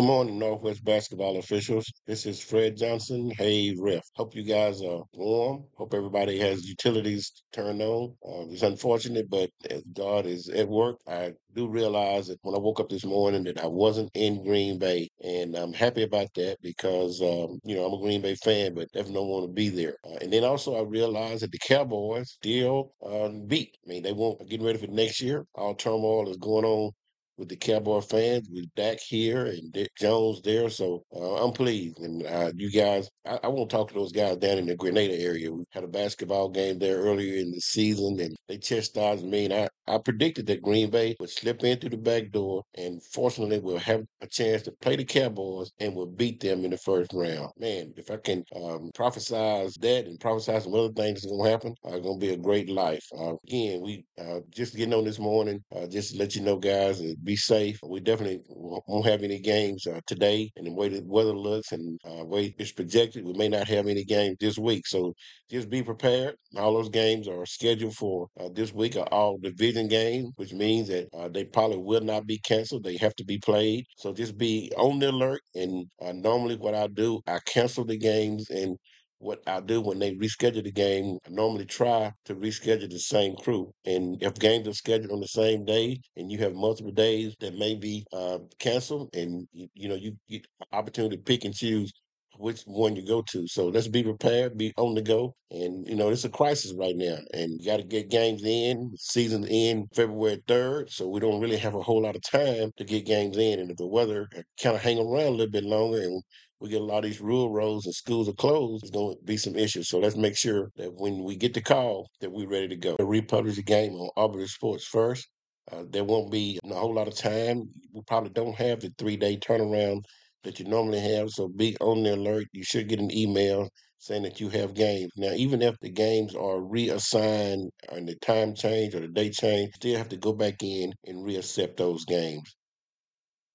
Good morning, Northwest basketball officials. This is Fred Johnson, Hey Ref. Hope you guys are warm. Hope everybody has utilities turned on. Uh, it's unfortunate, but as God is at work, I do realize that when I woke up this morning that I wasn't in Green Bay, and I'm happy about that because um, you know I'm a Green Bay fan, but definitely don't want to be there. Uh, and then also I realized that the Cowboys still uh, beat. I mean, they won't getting ready for next year. All turmoil is going on with the Cowboy fans, with Dak here and Dick Jones there. So uh, I'm pleased. And uh, you guys, I, I won't talk to those guys down in the Grenada area. We had a basketball game there earlier in the season, and they chastised me. And I, I predicted that Green Bay would slip in through the back door, and fortunately, we'll have a chance to play the Cowboys and we'll beat them in the first round. Man, if I can um, prophesize that and prophesize some other things that's going to happen, it's uh, going to be a great life. Uh, again, we uh, just getting on this morning, uh, just to let you know, guys, be safe. We definitely won't have any games uh, today, and the way the weather looks and uh, way it's projected, we may not have any games this week. So just be prepared. All those games are scheduled for uh, this week are all division games, which means that uh, they probably will not be canceled. They have to be played. So just be on the alert. And uh, normally, what I do, I cancel the games and what I do when they reschedule the game, I normally try to reschedule the same crew. And if games are scheduled on the same day and you have multiple days that may be uh, canceled, and you, you know you get opportunity to pick and choose which one you go to. So let's be prepared, be on the go. And, you know, it's a crisis right now. And you got to get games in, season in February 3rd. So we don't really have a whole lot of time to get games in. And if the weather kind of hang around a little bit longer and we get a lot of these rural roads and schools are closed, there's going to be some issues. So let's make sure that when we get the call, that we're ready to go. We'll republish the game on Arbiter Sports first. Uh, there won't be a whole lot of time. We probably don't have the three day turnaround that you normally have. So be on the alert. You should get an email saying that you have games. Now, even if the games are reassigned and the time change or the date change, still have to go back in and reaccept those games.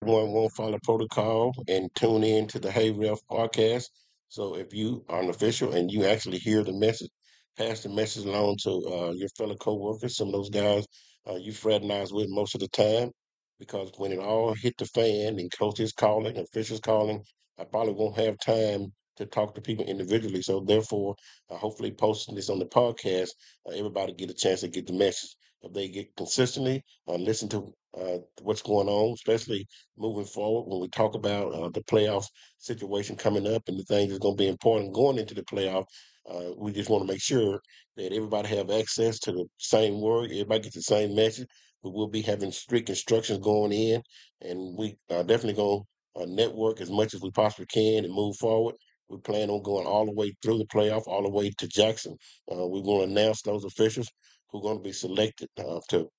Everyone won't follow protocol and tune in to the Hey Ref podcast. So if you are an official and you actually hear the message, pass the message along to uh, your fellow coworkers. Some of those guys uh, you fraternize with most of the time because when it all hit the fan and coaches calling, officials calling, I probably won't have time to talk to people individually. So therefore, uh, hopefully posting this on the podcast, uh, everybody get a chance to get the message. If they get consistently uh, listen to uh, what's going on, especially moving forward when we talk about uh, the playoff situation coming up and the things that's going to be important going into the playoff. Uh, we just want to make sure that everybody have access to the same word, everybody gets the same message, we will be having strict instructions going in, and we are definitely going to uh, network as much as we possibly can and move forward. We plan on going all the way through the playoff, all the way to Jackson. Uh, we're going to announce those officials who are going to be selected uh, to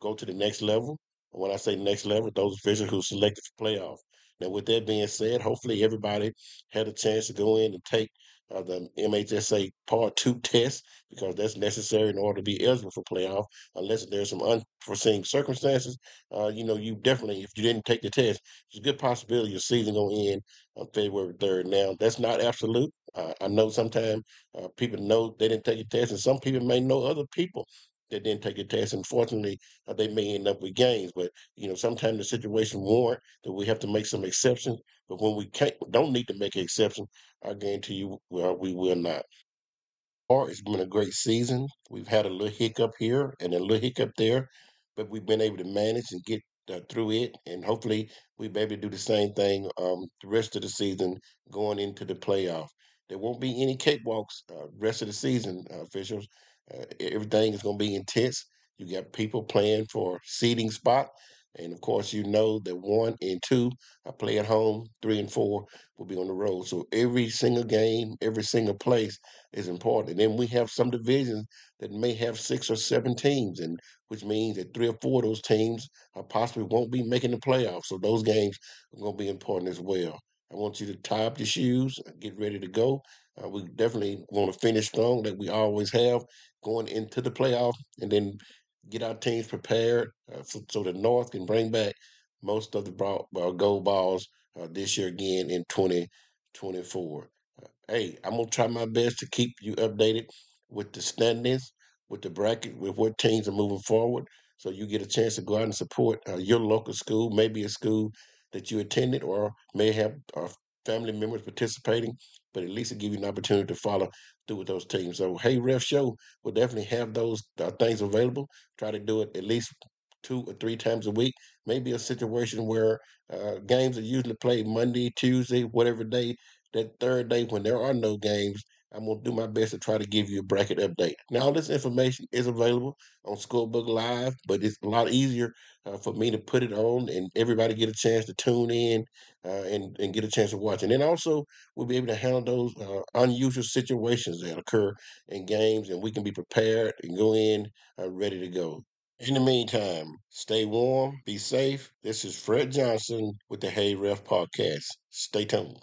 go to the next level. When I say next level, those officials who selected for playoff. Now, with that being said, hopefully everybody had a chance to go in and take uh, the MHSA Part 2 test because that's necessary in order to be eligible for playoff. Unless there's some unforeseen circumstances, uh, you know, you definitely, if you didn't take the test, there's a good possibility your season going to end on February 3rd. Now, that's not absolute. Uh, I know sometimes uh, people know they didn't take a test, and some people may know other people that didn't take a test. Unfortunately, uh, they may end up with gains. But you know, sometimes the situation warrant that we have to make some exceptions. But when we can't, don't need to make an exception, I guarantee you, well, we will not. Or it's been a great season. We've had a little hiccup here and a little hiccup there, but we've been able to manage and get uh, through it, and hopefully we'll be able to do the same thing um, the rest of the season going into the playoff. There won't be any cakewalks uh, rest of the season, uh, officials. Uh, everything is going to be intense. You got people playing for seeding spot. And of course, you know that one and two are play at home, three and four will be on the road. So every single game, every single place is important. And then we have some divisions that may have six or seven teams, and which means that three or four of those teams are possibly won't be making the playoffs. So those games are going to be important as well. I want you to tie up your shoes, get ready to go. Uh, we definitely want to finish strong, like we always have, going into the playoff, and then get our teams prepared uh, so, so the North can bring back most of the ball, uh, gold balls uh, this year again in 2024. Uh, hey, I'm going to try my best to keep you updated with the standings, with the bracket, with what teams are moving forward. So you get a chance to go out and support uh, your local school, maybe a school that you attended or may have uh, family members participating, but at least it give you an opportunity to follow through with those teams. So, Hey Ref Show will definitely have those uh, things available. Try to do it at least two or three times a week. Maybe a situation where uh, games are usually played Monday, Tuesday, whatever day. That third day when there are no games, I'm gonna do my best to try to give you a bracket update. Now, all this information is available on Scorebook Live, but it's a lot easier uh, for me to put it on and everybody get a chance to tune in uh, and and get a chance to watch. And then also we'll be able to handle those uh, unusual situations that occur in games, and we can be prepared and go in uh, ready to go. In the meantime, stay warm, be safe. This is Fred Johnson with the Hey Ref Podcast. Stay tuned.